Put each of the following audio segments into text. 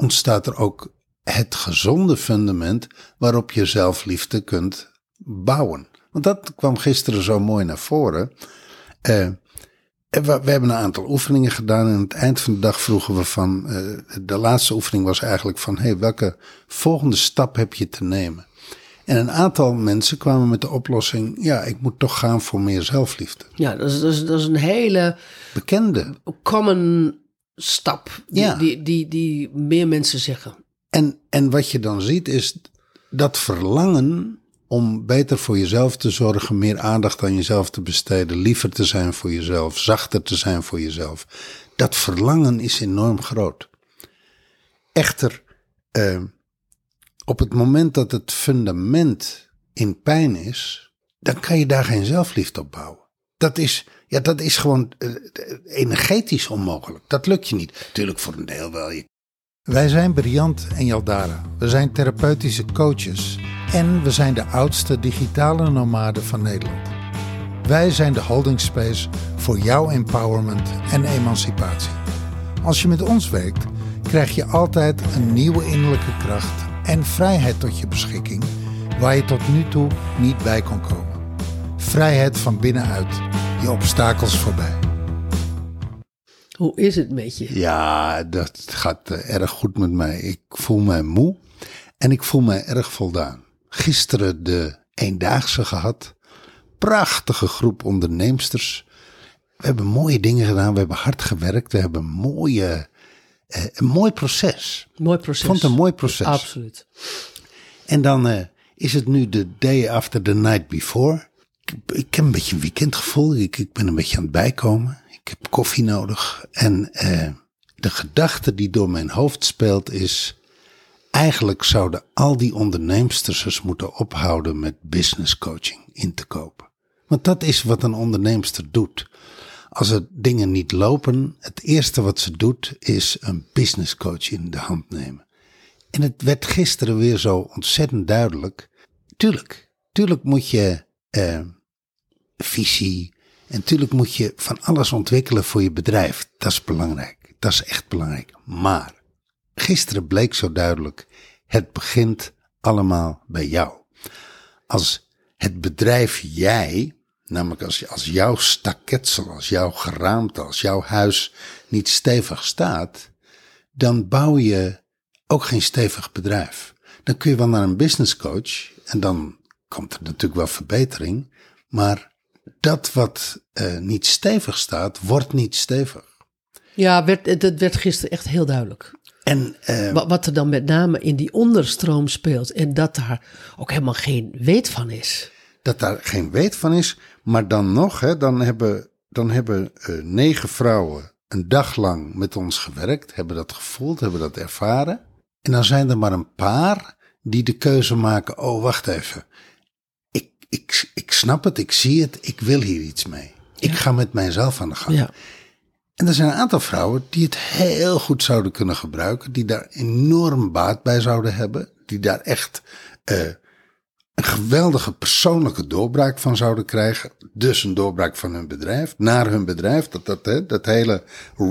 ontstaat er ook het gezonde fundament waarop je zelfliefde kunt bouwen. Want dat kwam gisteren zo mooi naar voren. Uh, we, we, hebben een aantal oefeningen gedaan en aan het eind van de dag vroegen we van, uh, de laatste oefening was eigenlijk van, hey, welke volgende stap heb je te nemen? En een aantal mensen kwamen met de oplossing: ja, ik moet toch gaan voor meer zelfliefde. Ja, dat is, dat is, dat is een hele bekende, common stap die, ja. die, die, die meer mensen zeggen. En, en wat je dan ziet is dat verlangen om beter voor jezelf te zorgen, meer aandacht aan jezelf te besteden, liever te zijn voor jezelf, zachter te zijn voor jezelf. Dat verlangen is enorm groot. Echter, uh, op het moment dat het fundament in pijn is, dan kan je daar geen zelfliefde op bouwen. Dat is, ja, dat is gewoon uh, energetisch onmogelijk. Dat lukt je niet. Tuurlijk voor een deel wel. Wij zijn Briant en Jaldara. We zijn therapeutische coaches. En we zijn de oudste digitale nomaden van Nederland. Wij zijn de holding space voor jouw empowerment en emancipatie. Als je met ons werkt, krijg je altijd een nieuwe innerlijke kracht en vrijheid tot je beschikking waar je tot nu toe niet bij kon komen. Vrijheid van binnenuit, je obstakels voorbij. Hoe is het met je? Ja, dat gaat uh, erg goed met mij. Ik voel mij moe en ik voel mij erg voldaan. Gisteren de eendaagse gehad. Prachtige groep onderneemsters. We hebben mooie dingen gedaan. We hebben hard gewerkt. We hebben mooie uh, een mooi proces. Mooi proces. Ik vond het een mooi proces. Absoluut. En dan uh, is het nu de day after the night before. Ik, heb een beetje een weekendgevoel. Ik, ik ben een beetje aan het bijkomen. Ik heb koffie nodig. En uh, de gedachte die door mijn hoofd speelt is... Eigenlijk zouden al die onderneemsters moeten ophouden met business coaching in te kopen. Want dat is wat een onderneemster doet. Als er dingen niet lopen, het eerste wat ze doet is een business coach in de hand nemen. En het werd gisteren weer zo ontzettend duidelijk. Tuurlijk, tuurlijk moet je eh, visie en tuurlijk moet je van alles ontwikkelen voor je bedrijf. Dat is belangrijk. Dat is echt belangrijk. Maar gisteren bleek zo duidelijk, het begint allemaal bij jou. Als het bedrijf jij Namelijk als, als jouw staketsel, als jouw geraamte, als jouw huis niet stevig staat, dan bouw je ook geen stevig bedrijf. Dan kun je wel naar een business coach en dan komt er natuurlijk wel verbetering, maar dat wat uh, niet stevig staat, wordt niet stevig. Ja, werd, dat werd gisteren echt heel duidelijk. En, uh, wat, wat er dan met name in die onderstroom speelt en dat daar ook helemaal geen weet van is dat daar geen weet van is. Maar dan nog, hè, dan hebben, dan hebben uh, negen vrouwen een dag lang met ons gewerkt, hebben dat gevoeld, hebben dat ervaren. En dan zijn er maar een paar die de keuze maken: oh, wacht even. Ik, ik, snap het, ik zie het, ik wil hier iets mee. Ik ga met mijzelf aan de gang. Ja. En er zijn een aantal vrouwen die het heel goed zouden kunnen gebruiken, die daar enorm baat bij zouden hebben, die daar echt uh, een geweldige persoonlijke doorbraak van zouden krijgen. Dus een doorbraak van hun bedrijf, naar hun bedrijf. Dat, dat, hè, dat hele,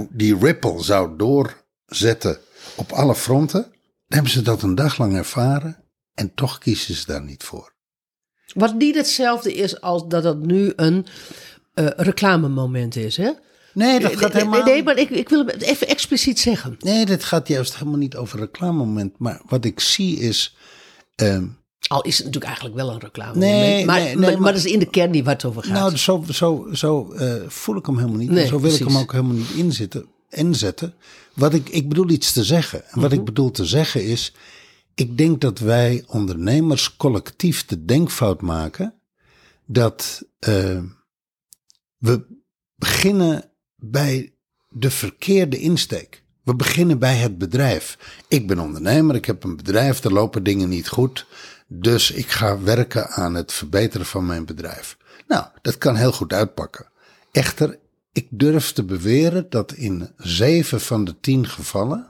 die ripple zou doorzetten op alle fronten. Dan hebben ze dat een dag lang ervaren en toch kiezen ze daar niet voor. Wat niet hetzelfde is als dat het nu een uh, reclamemoment is, hè? Nee, dat gaat helemaal... Nee, maar ik, ik wil het even expliciet zeggen. Nee, dit gaat juist helemaal niet over reclamemoment. Maar wat ik zie is... Um, al is het natuurlijk eigenlijk wel een reclame. Nee, maar, nee, maar, maar, dat is in de kern niet waar het over gaat. Nou, zo, zo, zo uh, voel ik hem helemaal niet. Nee, zo wil ik hem ook helemaal niet inzetten, inzetten. Wat ik, ik bedoel iets te zeggen. En wat ik mhm. bedoel te zeggen is. Ik denk dat wij ondernemers collectief de denkfout maken. dat uh, we beginnen bij de verkeerde insteek. We beginnen bij het bedrijf. Ik ben ondernemer, ik heb een bedrijf, er lopen dingen niet goed. Dus ik ga werken aan het verbeteren van mijn bedrijf. Nou, dat kan heel goed uitpakken. Echter, ik durf te beweren dat in zeven van de tien gevallen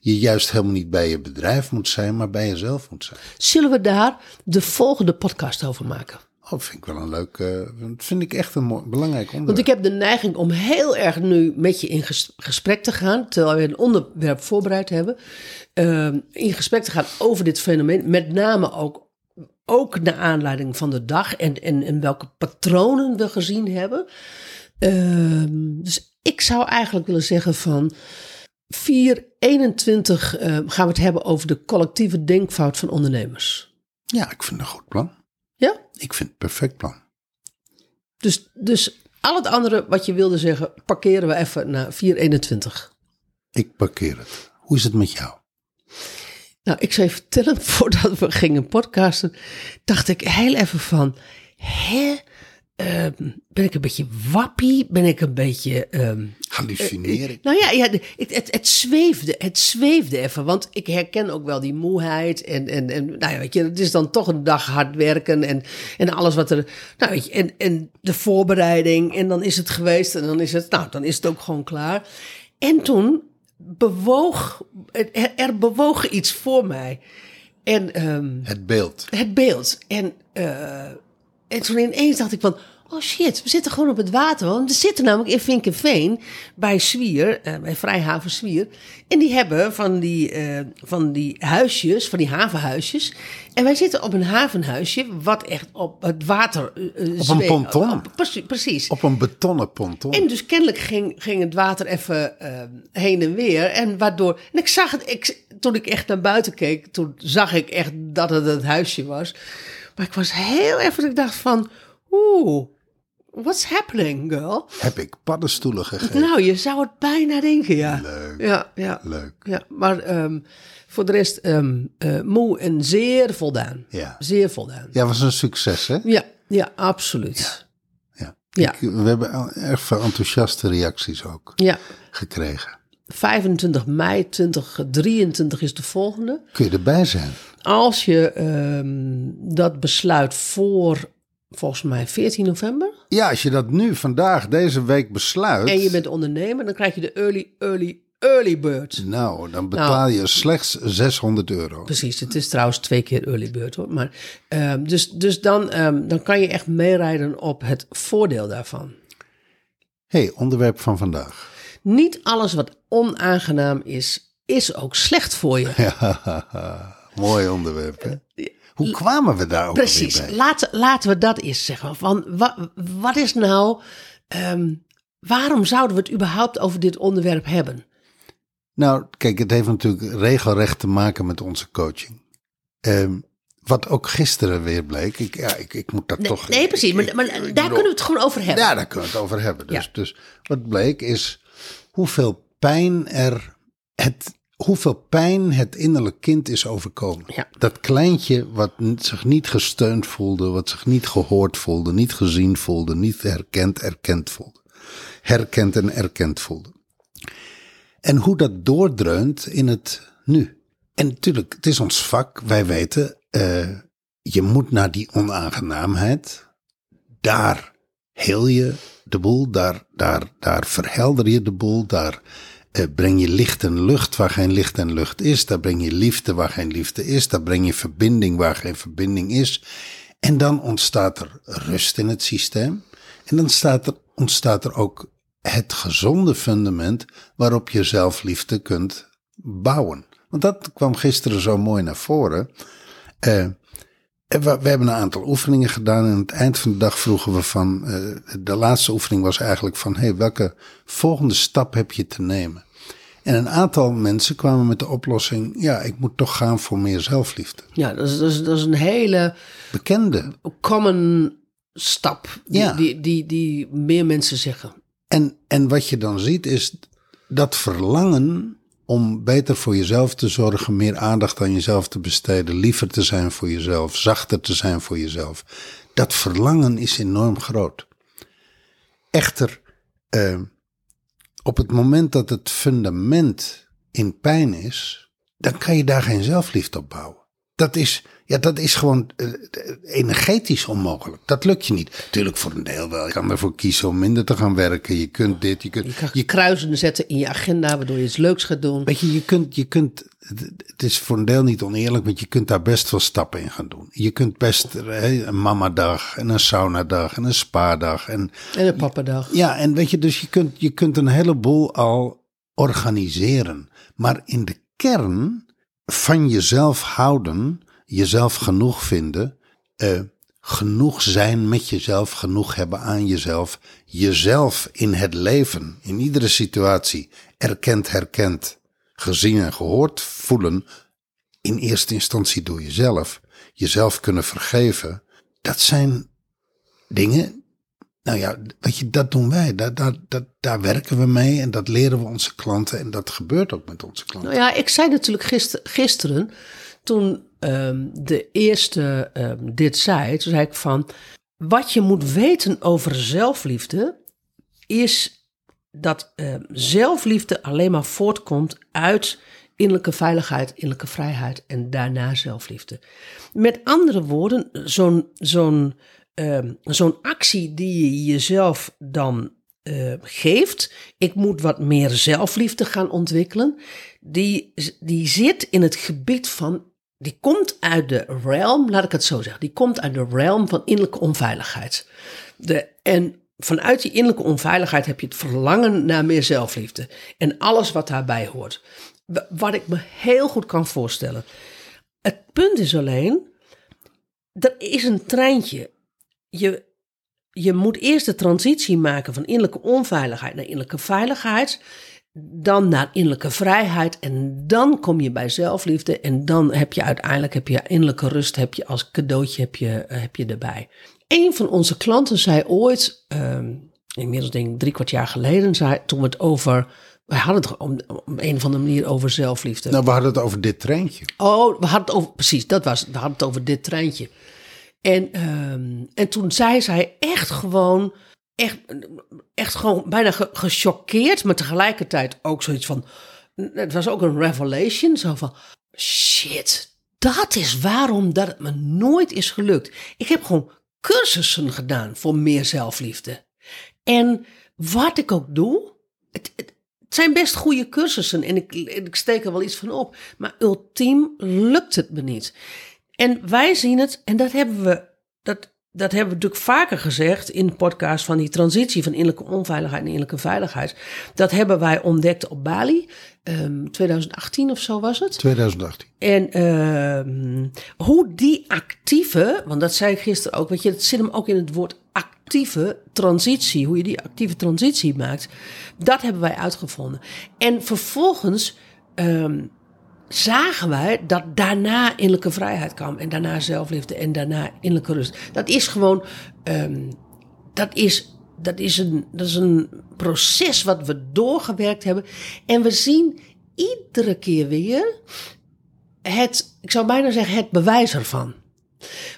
je juist helemaal niet bij je bedrijf moet zijn, maar bij jezelf moet zijn. Zullen we daar de volgende podcast over maken? Oh, vind ik wel een leuk. Uh, vind ik echt een mooi, belangrijk onderwerp. Want ik heb de neiging om heel erg nu met je in gesprek te gaan. Terwijl we een onderwerp voorbereid hebben. Uh, in gesprek te gaan over dit fenomeen. Met name ook, ook naar aanleiding van de dag. En, en, en welke patronen we gezien hebben. Uh, dus ik zou eigenlijk willen zeggen van. 421 uh, gaan we het hebben over de collectieve denkfout van ondernemers. Ja, ik vind het een goed plan. Ja? Ik vind het een perfect plan. Dus, dus al het andere wat je wilde zeggen, parkeren we even naar 421. Ik parkeer het. Hoe is het met jou? Nou, ik zou je vertellen, voordat we gingen podcasten, dacht ik heel even van, hè, Ehm, ben ik een beetje wappie? Ben ik een beetje... Um, Hallucineren? nou ja, ja het, het, het, zweefde, het zweefde even. Want ik herken ook wel die moeheid. En, en, en nou ja, weet je, het is dan toch een dag hard werken. En, en alles wat er... Nou weet je, en, en de voorbereiding. En dan is het geweest. En dan is het... Nou, dan is het ook gewoon klaar. En toen bewoog... Er, er bewoog iets voor mij. En, um, het beeld. Het beeld. En... Uh, en toen ineens dacht ik van, oh shit, we zitten gewoon op het water. Want we zitten namelijk in Vinkenveen bij Zwier, uh, bij Vrijhaven Zwier. En die hebben van die, uh, van die huisjes, van die havenhuisjes. En wij zitten op een havenhuisje wat echt op het water uh, Op een ponton? Op, precies, precies. Op een betonnen ponton. En dus kennelijk ging, ging het water even heen en weer. En waardoor, en ik zag het, ik, toen ik echt naar buiten keek, toen zag ik echt dat het het huisje was. Maar ik was heel even, ik dacht van, oeh, what's happening, girl? Heb ik paddenstoelen gegeven? Nou, je zou het bijna denken, ja. Leuk. Ja, ja. Leuk. Ja, maar um, voor de rest um, uh, moe en zeer voldaan. Ja. Zeer voldaan. Ja, was een succes, hè? Ja, ja absoluut. Ja. ja. Ik, we hebben erg veel enthousiaste reacties ook ja. gekregen. 25 mei 2023 is de volgende. Kun je erbij zijn? Als je um, dat besluit voor volgens mij 14 november. Ja, als je dat nu vandaag deze week besluit. En je bent ondernemer, dan krijg je de early, early, early bird. Nou, dan betaal nou, je slechts 600 euro. Precies, het is trouwens twee keer early bird hoor. Maar, um, dus dus dan, um, dan kan je echt meerijden op het voordeel daarvan. hey, onderwerp van vandaag. Niet alles wat onaangenaam is, is ook slecht voor je. Ja, mooi onderwerp. Hè? Hoe kwamen we daar ook Precies, bij? Laten, laten we dat eens zeggen. Van, wat, wat is nou, um, waarom zouden we het überhaupt over dit onderwerp hebben? Nou, kijk, het heeft natuurlijk regelrecht te maken met onze coaching. Um, wat ook gisteren weer bleek. Ik, ja, ik, ik moet dat nee, toch. Nee, precies. maar, maar daar kunnen we het gewoon over hebben. Ja, daar kunnen we het over hebben. Dus, ja. dus wat bleek is hoeveel pijn er. Het, hoeveel pijn het innerlijk kind is overkomen. Ja. Dat kleintje wat zich niet gesteund voelde, wat zich niet gehoord voelde, niet gezien voelde, niet herkend, erkend voelde. Herkend en erkend voelde. En hoe dat doordreunt in het nu. En natuurlijk, het is ons vak. Wij weten, uh, je moet naar die onaangenaamheid. Daar heel je de boel, daar, daar, daar verhelder je de boel, daar uh, breng je licht en lucht waar geen licht en lucht is, daar breng je liefde waar geen liefde is, daar breng je verbinding waar geen verbinding is. En dan ontstaat er rust in het systeem. En dan staat er, ontstaat er ook het gezonde fundament waarop je zelfliefde kunt bouwen. Want dat kwam gisteren zo mooi naar voren. Uh, we, we, hebben een aantal oefeningen gedaan en aan het eind van de dag vroegen we van, uh, de laatste oefening was eigenlijk van, hey, welke volgende stap heb je te nemen? En een aantal mensen kwamen met de oplossing, ja, ik moet toch gaan voor meer zelfliefde. Ja, dat is, dat is, dat is een hele bekende, common stap die, ja. die, die, die meer mensen zeggen. En, en wat je dan ziet is dat verlangen om beter voor jezelf te zorgen, meer aandacht aan jezelf te besteden, liever te zijn voor jezelf, zachter te zijn voor jezelf. Dat verlangen is enorm groot. Echter, uh, op het moment dat het fundament in pijn is, dan kan je daar geen zelfliefde op bouwen. Dat is, Ja, dat is gewoon uh, energetisch onmogelijk. Dat lukt je niet. Tuurlijk voor een deel wel. Je kan ervoor kiezen om minder te gaan werken. Je kunt dit, je kunt... Je kan je kruisen zetten in je agenda, waardoor je iets leuks gaat doen. Weet je, je kunt, je kunt het is voor een deel niet oneerlijk, want je kunt daar best wel stappen in gaan doen. Je kunt best een mamadag en een saunadag en een spaardag. En, en een pappadag. Ja, en weet je, dus je kunt, je kunt een heleboel al organiseren. Maar in de kern van jezelf houden, jezelf genoeg vinden, uh, genoeg zijn met jezelf, genoeg hebben aan jezelf, jezelf in het leven, in iedere situatie, erkend, herkend, gezien en gehoord voelen, in eerste instantie door jezelf, jezelf kunnen vergeven, dat zijn dingen, nou ja, weet je, dat doen wij, daar, daar, daar, daar werken we mee en dat leren we onze klanten en dat gebeurt ook met onze klanten. Nou ja, ik zei natuurlijk gister, gisteren, toen um, de eerste um, dit zei, toen zei ik van, wat je moet weten over zelfliefde is dat uh, zelfliefde alleen maar voortkomt uit innerlijke veiligheid, innerlijke vrijheid en daarna zelfliefde. Met andere woorden, zo'n zo'n zo'n actie die je jezelf dan geeft, ik moet wat meer zelfliefde gaan ontwikkelen, die, die zit in het gebied van, die komt uit de realm, laat ik het zo zeggen, die komt uit de realm van innerlijke onveiligheid. De, en vanuit die innerlijke onveiligheid heb je het verlangen naar meer zelfliefde. En alles wat daarbij hoort. Wat ik me heel goed kan voorstellen. Het punt is alleen, er is een treintje. Je, je moet eerst de transitie maken van innerlijke onveiligheid naar innerlijke veiligheid. Dan naar innerlijke vrijheid. En dan kom je bij zelfliefde. En dan heb je uiteindelijk heb je innerlijke rust heb je als cadeautje heb je, heb je erbij. Een van onze klanten zei ooit, um, inmiddels denk ik drie kwart jaar geleden, zei, toen we het over we hadden het om, om een of andere manier over zelfliefde. Nou, we hadden het over dit treintje. Oh, we hadden het over, precies, dat was We hadden het over dit treintje. En, um, en toen zei zij echt gewoon, echt, echt gewoon bijna gechoqueerd, maar tegelijkertijd ook zoiets van, het was ook een revelation, zo van, shit, dat is waarom dat het me nooit is gelukt. Ik heb gewoon cursussen gedaan voor meer zelfliefde. En wat ik ook doe, het, het, zijn best goede cursussen en ik, ik steek er wel iets van op. Maar ultiem lukt het me niet. En wij zien het, en dat hebben we, dat, dat hebben we natuurlijk vaker gezegd in de podcast van die transitie van innerlijke onveiligheid naar innerlijke veiligheid. Dat hebben wij ontdekt op Bali. Um, ehm, 2018 of zo was het. 2018. En um, hoe die actieve, want dat zei ik gisteren ook, weet je, het zit hem ook in het woord actieve transitie, hoe je die actieve transitie maakt, dat hebben wij uitgevonden. En vervolgens um, zagen wij dat daarna innerlijke vrijheid kwam en daarna zelfliefde en daarna innerlijke rust. Dat is gewoon, um, dat is dat is, een, dat is een proces wat we doorgewerkt hebben. En we zien iedere keer weer het, ik zou bijna zeggen, het bewijs ervan.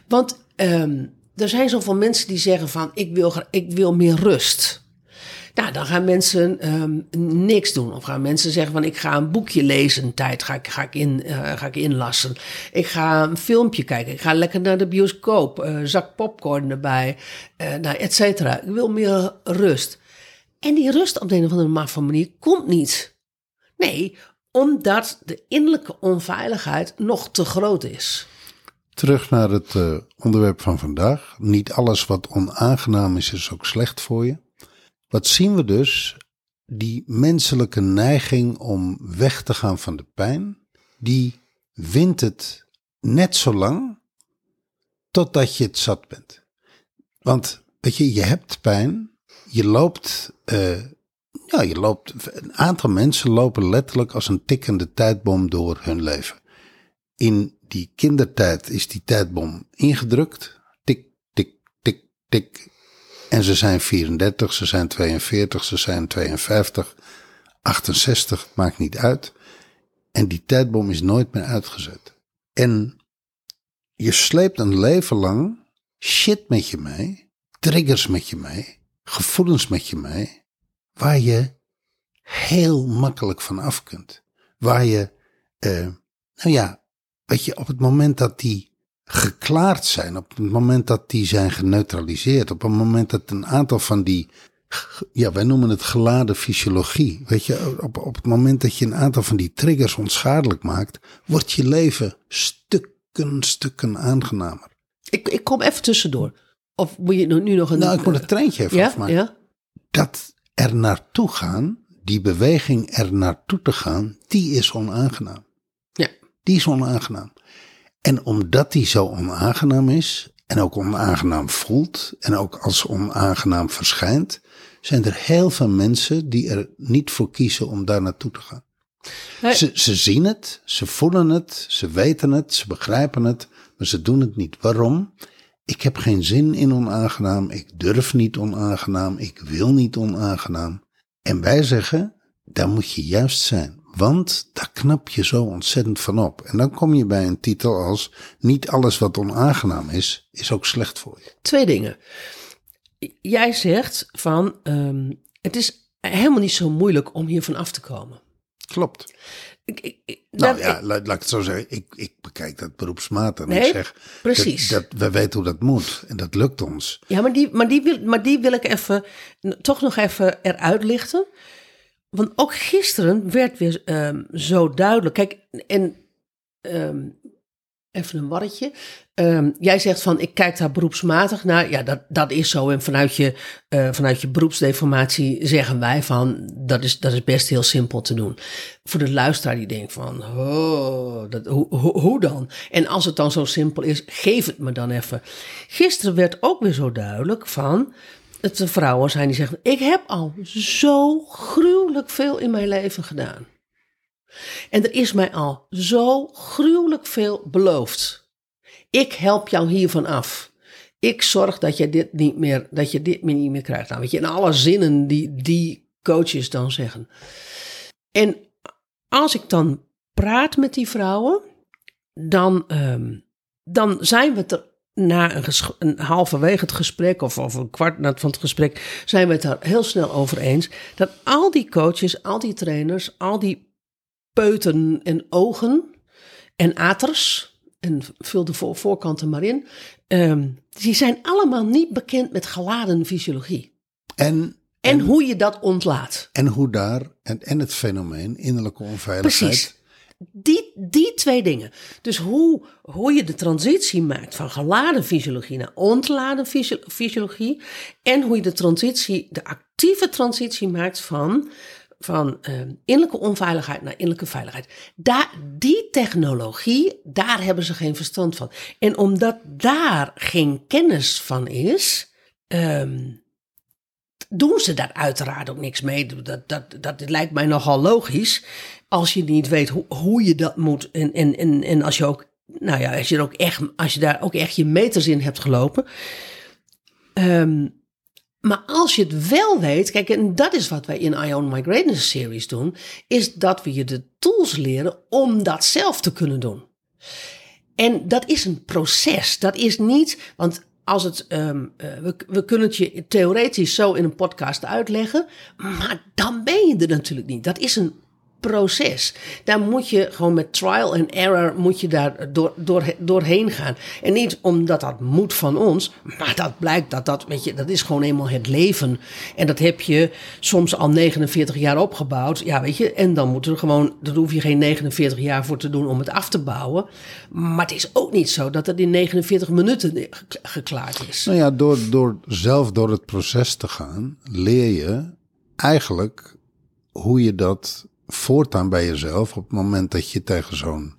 Want um, er zijn zoveel mensen die zeggen van, ik wil, ik wil meer rust. Nou, dan gaan mensen um, niks doen. Of gaan mensen zeggen van ik ga een boekje lezen een tijd, ga ik, ga ik, in, uh, ga ik inlassen. Ik ga een filmpje kijken, ik ga lekker naar de bioscoop, uh, zak popcorn erbij, uh, nou, et cetera. Ik wil meer rust. En die rust op de een of andere manier komt niet. Nee, omdat de innerlijke onveiligheid nog te groot is. Terug naar het onderwerp van vandaag. Niet alles wat onaangenaam is, is ook slecht voor je. Wat zien we dus? Die menselijke neiging om weg te gaan van de pijn, die wint het net zo lang totdat je het zat bent. Want weet je, je hebt pijn, je loopt, uh, ja, je loopt, een aantal mensen lopen letterlijk als een tikkende tijdbom door hun leven. In die kindertijd is die tijdbom ingedrukt, tik, tik, tik, tik, en ze zijn 34, ze zijn 42, ze zijn 52, 68, maakt niet uit. En die tijdbom is nooit meer uitgezet. En je sleept een leven lang shit met je mee, triggers met je mee, gevoelens met je mee, waar je heel makkelijk van af kunt. Waar je, uh, nou ja, weet je, op het moment dat die geklaard zijn. Op het moment dat die zijn geneutraliseerd. Op het moment dat een aantal van die. Ja, wij noemen het geladen fysiologie. Weet je, op, op het moment dat je een aantal van die triggers onschadelijk maakt, wordt je leven stukken, stukken aangenamer. Ik, ik kom even tussendoor. Of moet je nu nog een... Nou, ik moet het treintje even ja, afmaken. ja? Dat er naartoe gaan, die beweging er naartoe te gaan, die is onaangenaam. Ja. Die is onaangenaam. En omdat die zo onaangenaam is, en ook onaangenaam voelt, en ook als onaangenaam verschijnt, zijn er heel veel mensen die er niet voor kiezen om daar naartoe te gaan. Nee. Ze, ze zien het, ze voelen het, ze weten het, ze begrijpen het, maar ze doen het niet. Waarom? Ik heb geen zin in onaangenaam, ik durf niet onaangenaam, ik wil niet onaangenaam. En wij zeggen, daar moet je juist zijn, want daar knap je zo ontzettend van op. En dan kom je bij een titel als, niet alles wat onaangenaam is, is ook slecht voor je. Twee dingen. Jij zegt van, ehm, het is helemaal niet zo moeilijk om hiervan af te komen. Klopt. Ik, ik, ik- Nou ja, laat, laat ik het zo zeggen. Ik, ik bekijk dat beroepsmatig. En Nee, ik zeg, precies. Dat, dat, we weten hoe dat moet. En dat lukt ons. Ja, maar die, maar, die wil, maar die wil ik even, toch nog even eruit lichten. Want ook gisteren werd weer ehm, zo duidelijk. Kijk, en ehm, even een warretje. Ehm, jij zegt van, ik kijk daar beroepsmatig naar. Ja, dat, dat is zo. En vanuit je, eh, vanuit je beroepsdeformatie zeggen wij van, dat is, dat is best heel simpel te doen. Voor de luisteraar die denkt van, oh, dat, hoe, hoe, hoe dan? En als het dan zo simpel is, geef het me dan even. Gisteren werd ook weer zo duidelijk van, het er vrouwen zijn die zeggen, ik heb al zo gruwelijk veel in mijn leven gedaan. En er is mij al zo gruwelijk veel beloofd. Ik help jou hiervan af. Ik zorg dat je dit niet meer, dat je dit niet meer krijgt. Nou, weet je, in alle zinnen die die coaches dan zeggen. En als ik dan praat met die vrouwen, dan, ehm, dan zijn we er na een, een halverwege het gesprek of, of een kwart na van het gesprek, zijn we het daar heel snel over eens dat al die coaches, al die trainers, al die peuten en ogen en aters, en vul de voor- voorkanten maar in, ehm, die zijn allemaal niet bekend met geladen fysiologie. En, En hoe je dat ontlaat. en hoe daar, en, en het fenomeen innerlijke onveiligheid. Precies. Die, die twee dingen. Dus hoe, hoe je de transitie maakt van geladen fysiologie naar ontladen fysio- fysiologie. En hoe je de transitie, de actieve transitie maakt van, van eh, innerlijke onveiligheid naar innerlijke veiligheid. Daar, die technologie, daar hebben ze geen verstand van. En omdat daar geen kennis van is. ehm, doen ze daar uiteraard ook niks mee. Dat, dat, dat lijkt mij nogal logisch. Als je niet weet hoe, hoe je dat moet. En, en, en, en als je ook, nou ja, als je, er ook echt, als je daar ook echt je meters in hebt gelopen. Ehm, maar als je het wel weet, kijk, en dat is wat wij in Ion My Greatness Series doen, is dat we je de tools leren om dat zelf te kunnen doen. En dat is een proces. Dat is niet, want als het, ehm, eh, we, we kunnen het je theoretisch zo in een podcast uitleggen, maar dan ben je er natuurlijk niet. Dat is een proces. Daar moet je gewoon met trial and error moet je daar door, door, doorheen gaan. En niet omdat dat moet van ons, maar dat blijkt dat dat, weet je, dat is gewoon eenmaal het leven. En dat heb je soms al 49 jaar opgebouwd. Ja, weet je, en dan moet er gewoon, daar hoef je geen 49 jaar voor te doen om het af te bouwen. Maar het is ook niet zo dat het in 49 minuten ge- geklaard is. Nou ja, door, door zelf door het proces te gaan, leer je eigenlijk hoe je dat voortaan bij jezelf op het moment dat je tegen zo'n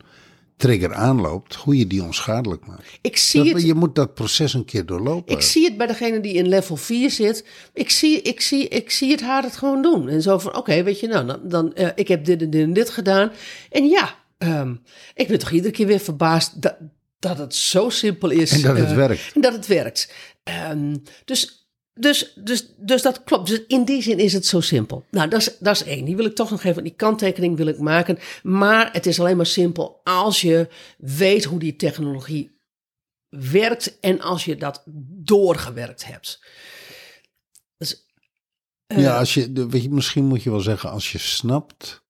trigger aanloopt, hoe je die onschadelijk maakt. Ik zie Dat- het je moet dat proces een keer doorlopen. Ik zie het bij degene die in level 4 zit. Ik zie, ik zie, ik zie het haar het gewoon doen. En zo van, oké, weet je, nou, dan, dan eh, ik heb dit en dit en dit gedaan. En ja, ehm, ik ben toch iedere keer weer verbaasd dat, dat het zo simpel is. En dat het eh, werkt. En dat het werkt. Ehm, dus, dus, dus, dus dat klopt. Dus in die zin is het zo simpel. Nou, dat is, dat is één. Die wil ik toch nog even, die kanttekening wil ik maken. Maar het is alleen maar simpel als je weet hoe die technologie werkt en als je dat doorgewerkt hebt. Dus, eh, Ja, als je, weet je, misschien moet je wel zeggen, als je snapt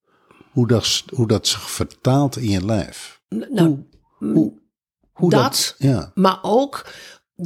hoe dat, hoe dat zich vertaalt in je lijf. nou, hoe, Hoe dat, dat- ja. maar ook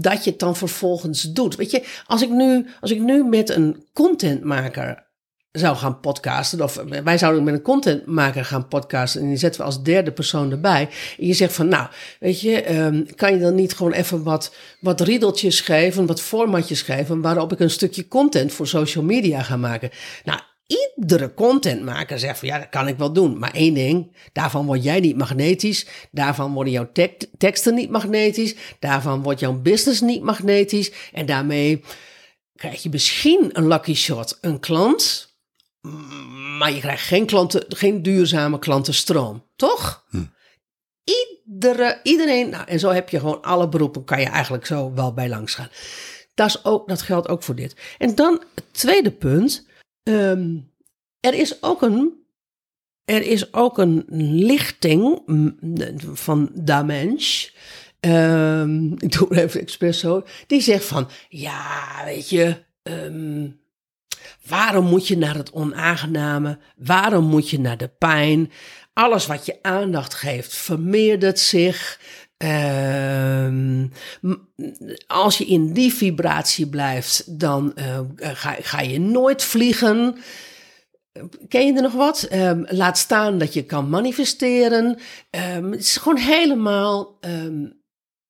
dat je het dan vervolgens doet. Weet je, als ik nu, als ik nu met een contentmaker zou gaan podcasten, of wij zouden met een contentmaker gaan podcasten en die zetten we als derde persoon erbij. En je zegt van, nou, weet je, ehm, kan je dan niet gewoon even wat, wat riedeltjes geven, wat formatjes geven, waarop ik een stukje content voor social media ga maken? Nou, iedere contentmaker zegt van ja, dat kan ik wel doen. Maar één ding, daarvan word jij niet magnetisch. Daarvan worden jouw tek- teksten niet magnetisch. Daarvan wordt jouw business niet magnetisch. En daarmee krijg je misschien een lucky shot, een klant. Maar je krijgt geen, klanten, geen duurzame klantenstroom. Toch? Iedere, iedereen, nou, en zo heb je gewoon alle beroepen, kan je eigenlijk zo wel bij langs gaan. Dat, is ook, dat geldt ook voor dit. En dan het tweede punt. Ehm, er is ook een, er is ook een lichting van Da Mensch. Ehm, ik doe het even expres zo. Die zegt van, ja, weet je, ehm, waarom moet je naar het onaangename? Waarom moet je naar de pijn? Alles wat je aandacht geeft, vermeerdert zich. Ehm, als je in die vibratie blijft, dan eh, ga, ga je nooit vliegen. Ken je er nog wat? Ehm, laat staan dat je kan manifesteren. Ehm, het is gewoon helemaal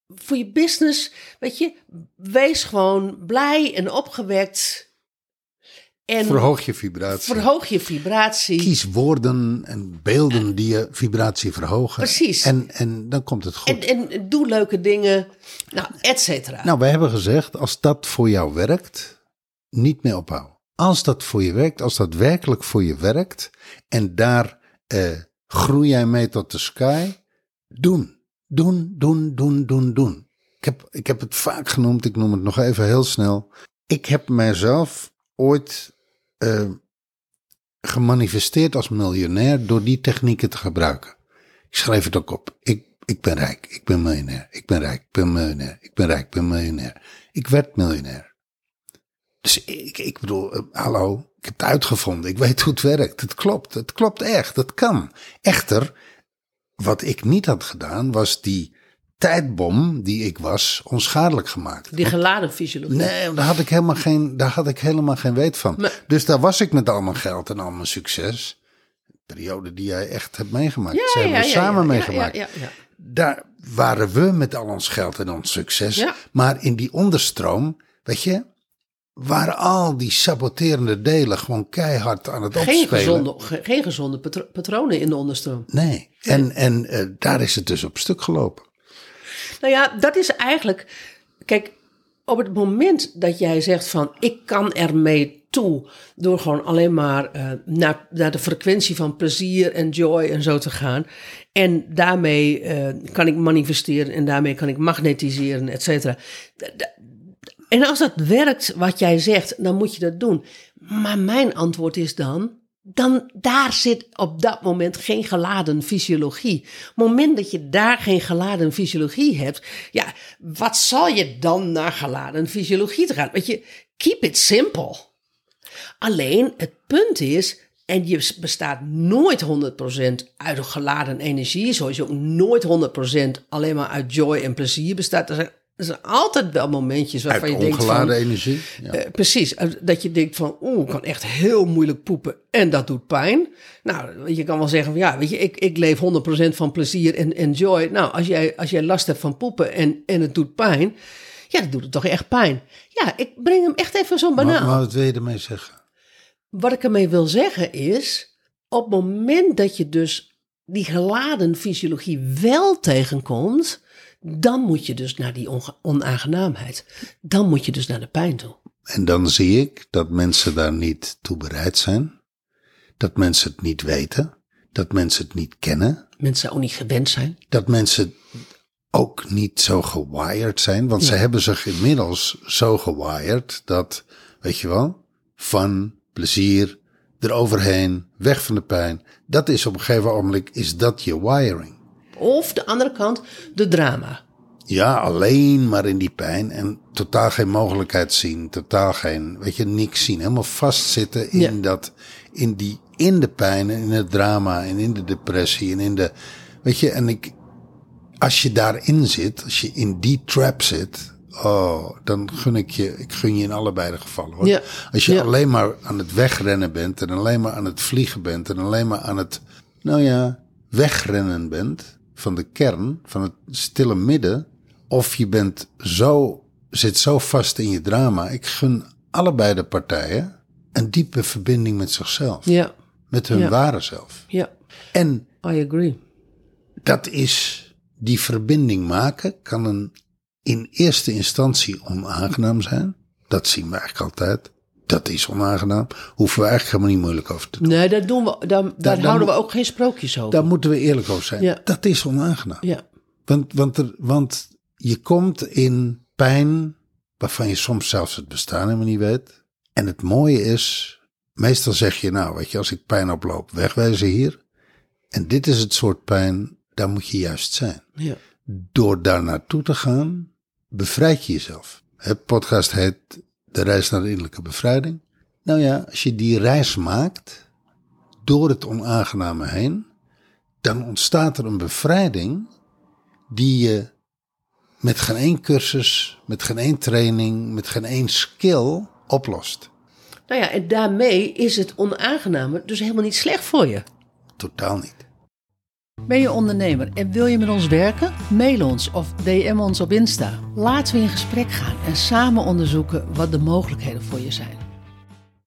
voor je business. Weet je, wees gewoon blij en opgewekt. En Verhoog je vibratie. verhoog je vibratie. Kies woorden en beelden die je vibratie verhogen. Precies. En, en dan komt het goed. En, en doe leuke dingen. Nou, et cetera. Nou, wij hebben gezegd, als dat voor jou werkt, niet meer ophouden. Als dat voor je werkt, als dat werkelijk voor je werkt, en daar eh, groei jij mee tot de sky, doen. Doen, doen, doen, doen, doen. Ik heb, ik heb het vaak genoemd, ik noem het nog even heel snel. Ik heb mijzelf ooit eh, gemanifesteerd als miljonair door die technieken te gebruiken. Ik schreef het ook op. Ik, ik ben rijk, ik ben miljonair, ik ben rijk, ik ben miljonair, ik ben rijk, ik ben miljonair. Ik werd miljonair. Dus ik, ik bedoel, eh, hallo, ik heb het uitgevonden, ik weet hoe het werkt. Het klopt, het klopt echt, het kan. Echter, wat ik niet had gedaan, was die tijdbom die ik was, onschadelijk gemaakt. Die geladen fysiologie. Nee, daar had ik helemaal geen, daar had ik helemaal geen weet van. Maar- Dus daar was ik met al mijn geld en al mijn succes. Periode die jij echt hebt meegemaakt. We samen ja, meegemaakt. Ja, ja, ja. Daar waren we met al ons geld en ons succes. Ja. Maar in die onderstroom, weet je, waren al die saboterende delen gewoon keihard aan het Geen, opspelen. gezonde, ge- geen gezonde patro- patronen in de onderstroom. Nee. En, en eh, daar is het dus op stuk gelopen. Nou ja, dat is eigenlijk. Kijk, op het moment dat jij zegt van ik kan ermee toe door gewoon alleen maar eh, naar, naar de frequentie van plezier en joy en zo te gaan. En daarmee eh, kan ik manifesteren en daarmee kan ik magnetiseren, et cetera. En als dat werkt wat jij zegt, dan moet je dat doen. Maar mijn antwoord is dan, dan daar zit op dat moment geen geladen fysiologie. Op het moment dat je daar geen geladen fysiologie hebt, ja, wat zal je dan naar geladen fysiologie te gaan? Weet je, keep it simple. Alleen het punt is, en je bestaat nooit 100% uit geladen energie, zoals je ook nooit 100% alleen maar uit joy en plezier bestaat. Er er zijn altijd wel momentjes Uit waarvan je denkt van, ongeladen energie. Ja. eh, precies, dat je denkt van, oeh, ik kan echt heel moeilijk poepen en dat doet pijn. Nou, je kan wel zeggen van, ja, weet je, ik, ik leef 100% van plezier en, en joy. Nou, als jij, als jij last hebt van poepen en, en het doet pijn, ja, dan doet het toch echt pijn. Ja, ik breng hem echt even zo maar, banaal. maar wat wil je ermee zeggen? Wat ik ermee wil zeggen is, op het moment dat je dus die geladen fysiologie wel tegenkomt, dan moet je dus naar die onaangenaamheid. Dan moet je dus naar de pijn toe. En dan zie ik dat mensen daar niet toe bereid zijn. Dat mensen het niet weten. Dat mensen het niet kennen. Mensen ook niet gewend zijn. Dat mensen ook niet zo gewired zijn. Want ze hebben zich inmiddels zo gewired dat, weet je wel, van plezier, eroverheen, weg van de pijn. Dat is op een gegeven moment, is dat je wiring. Of de andere kant, de drama. Ja, alleen maar in die pijn en totaal geen mogelijkheid zien, totaal geen, weet je, niks zien. Helemaal vastzitten in Ja. dat, in die, in de pijn en in het drama en in de depressie en in de, weet je, en ik, als je daarin zit, als je in die trap zit, oh, dan gun ik je, ik gun je in allebei de gevallen hoor. Ja. Als je Ja. alleen maar aan het wegrennen bent en alleen maar aan het vliegen bent en alleen maar aan het, nou ja, wegrennen bent van de kern, van het stille midden, of je bent zo, zit zo vast in je drama. Ik gun allebei de partijen een diepe verbinding met zichzelf, Ja, met hun Ja. ware zelf. ja, En I agree. dat is die verbinding maken kan een in eerste instantie onaangenaam zijn. Dat zien we eigenlijk altijd. Dat is onaangenaam. Hoeven we eigenlijk helemaal niet moeilijk over te doen. Nee, daar, doen we, daar, daar daar houden we ook geen sprookjes over. Daar moeten we eerlijk over zijn. Ja. Dat is onaangenaam. ja, Want, want, er, want je komt in pijn waarvan je soms zelfs het bestaan helemaal niet weet. En het mooie is, meestal zeg je nou, weet je, als ik pijn oploop, wegwijzen hier. En dit is het soort pijn, daar moet je juist zijn. ja, door daar naartoe te gaan, bevrijd je jezelf. Het podcast heet De Reis naar de Innerlijke Bevrijding. Nou ja, als je die reis maakt, door het onaangename heen, dan ontstaat er een bevrijding die je met geen één cursus, met geen één training, met geen één skill oplost. Nou ja, en daarmee is het onaangename dus helemaal niet slecht voor je. Totaal niet. Ben je ondernemer en wil je met ons werken? Mail ons of DM ons op Insta. Laten we in gesprek gaan en samen onderzoeken wat de mogelijkheden voor je zijn.